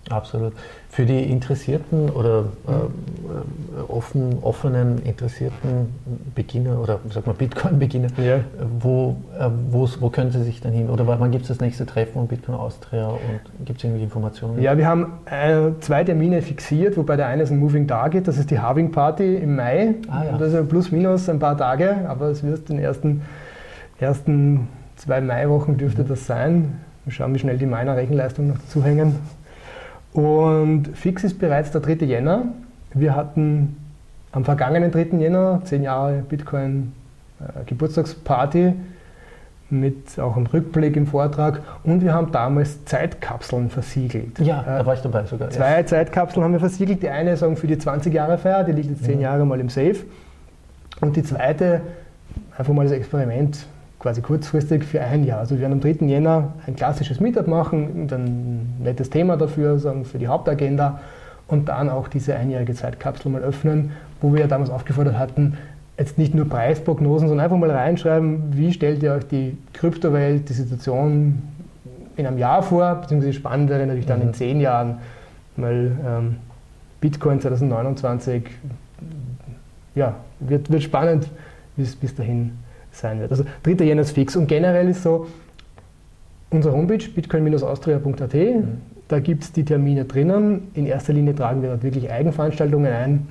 Absolut. Für die interessierten oder äh, äh, offen, offenen, interessierten Beginner oder sag mal Bitcoin-Beginner, ja. wo, äh, wo können sie sich dann hin? Oder wann gibt es das nächste Treffen von Bitcoin Austria und gibt es irgendwelche Informationen? Ja, wir haben äh, zwei Termine fixiert, wobei der eine ist ein Moving Target, das ist die Halving Party im Mai. Ah, ja. Das ist plus minus ein paar Tage, aber es wird den ersten ersten zwei Maiwochen dürfte das sein. Wir schauen, wie schnell die meiner Rechenleistung noch dazu hängen. Und fix ist bereits der 3. Jänner. Wir hatten am vergangenen 3. Jänner, 10 Jahre Bitcoin äh, Geburtstagsparty mit auch einem Rückblick im Vortrag und wir haben damals Zeitkapseln versiegelt. Ja, äh, da war ich dabei sogar. Zwei ja. Zeitkapseln haben wir versiegelt. Die eine sagen für die 20 Jahre Feier, die liegt jetzt 10 mhm. Jahre mal im Safe. Und die zweite einfach mal das Experiment quasi kurzfristig für ein Jahr. Also wir werden am 3. Jänner ein klassisches Meetup machen, ein nettes Thema dafür, sagen für die Hauptagenda und dann auch diese einjährige Zeitkapsel mal öffnen, wo wir ja damals aufgefordert hatten, jetzt nicht nur Preisprognosen, sondern einfach mal reinschreiben, wie stellt ihr euch die Kryptowelt, die Situation in einem Jahr vor, beziehungsweise spannend wäre natürlich dann mhm. in zehn Jahren, weil ähm, Bitcoin 2029, ja, wird, wird spannend bis, bis dahin sein wird. Also 3. Jänner ist fix. Und generell ist so, unsere Homepage bitcoin-austria.at, mhm. da gibt es die Termine drinnen. In erster Linie tragen wir dort wirklich Eigenveranstaltungen ein.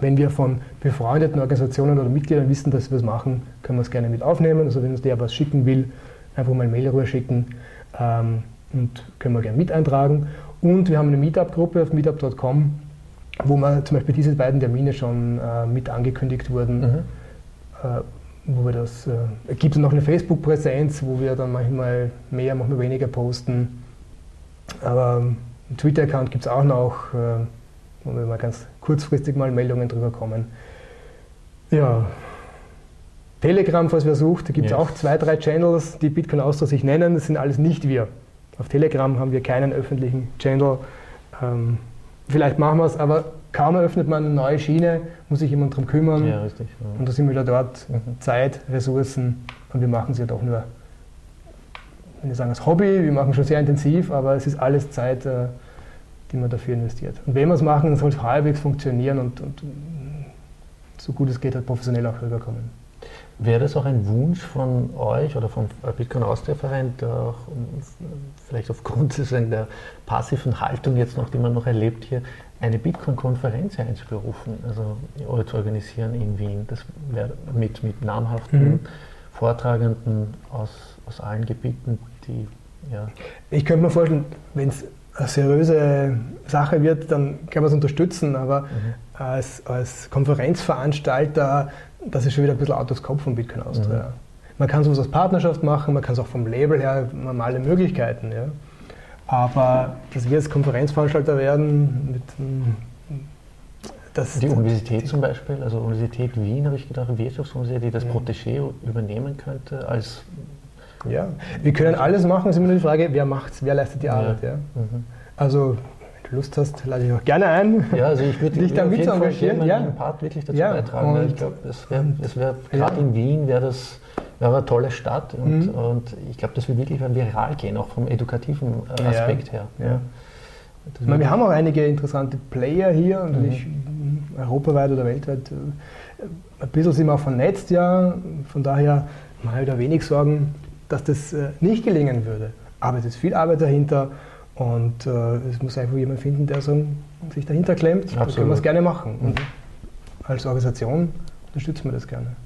Wenn wir von befreundeten Organisationen oder Mitgliedern wissen, dass wir es machen, können wir es gerne mit aufnehmen. Also wenn uns der was schicken will, einfach mal ein Mail rüber schicken ähm, und können wir gerne mit eintragen. Und wir haben eine Meetup-Gruppe auf meetup.com, wo wir zum Beispiel diese beiden Termine schon äh, mit angekündigt wurden. Mhm. Äh, wo wir das, äh, gibt es noch eine Facebook-Präsenz, wo wir dann manchmal mehr, manchmal weniger posten. Aber einen Twitter-Account gibt es auch noch, äh, wo wir mal ganz kurzfristig mal Meldungen drüber kommen. Ja, Telegram, falls wer sucht, da gibt es yes. auch zwei, drei Channels, die Bitcoin Austria sich nennen. Das sind alles nicht wir. Auf Telegram haben wir keinen öffentlichen Channel. Ähm, vielleicht machen wir es, aber kaum eröffnet man eine neue Schiene, muss sich jemand darum kümmern. Ja, richtig. Ja. Und da sind wir wieder dort. Mhm. Zeit, Ressourcen und wir machen es ja doch nur, wenn ich sagen, als Hobby. Wir machen schon sehr intensiv, aber es ist alles Zeit, äh, die man dafür investiert. Und wenn wir es machen, dann soll es halbwegs funktionieren und, und so gut es geht, halt professionell auch rüberkommen. Wäre das auch ein Wunsch von euch oder vom Bitcoin Austria Verein, der vielleicht aufgrund der passiven Haltung jetzt noch, die man noch erlebt hier, eine Bitcoin-Konferenz einzuberufen, also oder zu organisieren in Wien, das wäre mit, mit namhaften mhm. Vortragenden aus, aus allen Gebieten, die ja. Ich könnte mir vorstellen, wenn es eine seriöse Sache wird, dann kann man es unterstützen, aber mhm. als, als Konferenzveranstalter, das ist schon wieder ein bisschen out of scope von Bitcoin Austria. Mhm. Man kann sowas als Partnerschaft machen, man kann es auch vom Label her, normale Möglichkeiten. Ja. Aber dass wir als Konferenzveranstalter werden, mit, das die Universität zum Beispiel, also Universität Wien, habe ich gedacht, Wirtschaftsuniversität, die das ja. Protégé übernehmen könnte als ja, wir können alles machen, es ist immer nur die Frage, wer macht's, wer leistet die Arbeit. Ja. Mhm. Also, Lust hast, lade ich auch gerne ein. Ja, also ich würde (laughs) dich da mit engagieren. Ja. meinen Part wirklich dazu ja. beitragen. Und ich glaube, es wäre wär, gerade ja. in Wien wäre das wäre eine tolle Stadt und, mhm. und ich glaube, das wird wirklich viral gehen, auch vom edukativen äh, Aspekt her. Ja. Meine, wir haben auch einige interessante Player hier und mhm. ich, europaweit oder weltweit. Äh, ein bisschen sind wir auch vernetzt, ja. Von daher mal da wenig Sorgen dass das äh, nicht gelingen würde. Aber es ist viel Arbeit dahinter und äh, es muss einfach jemand finden, der so sich dahinter klemmt. Absolut. Dann können wir es gerne machen. Und mhm. als Organisation unterstützen wir das gerne.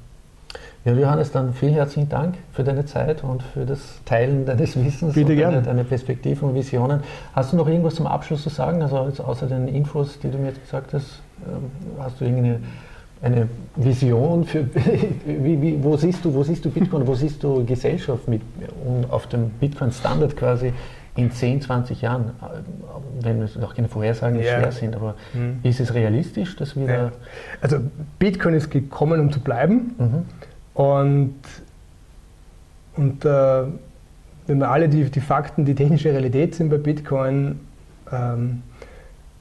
Ja, Johannes, dann vielen herzlichen Dank für deine Zeit und für das Teilen deines Wissens Bitte und deine, deine Perspektiven und Visionen. Hast du noch irgendwas zum Abschluss zu sagen? Also außer den Infos, die du mir jetzt gesagt hast, ähm, hast du irgendeine eine Vision für, (laughs) wie, wie, wo, siehst du, wo siehst du Bitcoin, wo siehst du Gesellschaft mit, um auf dem Bitcoin-Standard quasi in 10, 20 Jahren, wenn es noch keine Vorhersagen ja. schwer sind, aber mhm. ist es realistisch, dass wir ja. Also Bitcoin ist gekommen, um zu bleiben mhm. und, und äh, wenn wir alle die, die Fakten, die technische Realität sind bei Bitcoin, ähm,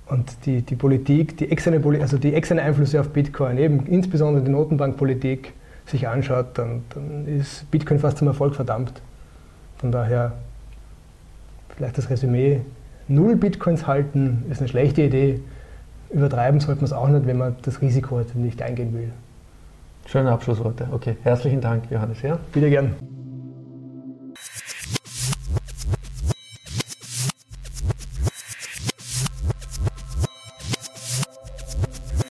und die, die Politik, die externe, also die externe Einflüsse auf Bitcoin, eben insbesondere die Notenbankpolitik, sich anschaut, dann, dann ist Bitcoin fast zum Erfolg verdammt. Von daher vielleicht das Resümee, null Bitcoins halten ist eine schlechte Idee. Übertreiben sollte man es auch nicht, wenn man das Risiko nicht eingehen will. Schöne Abschlussworte. Okay, herzlichen Dank, Johannes. Ja? Wieder gern.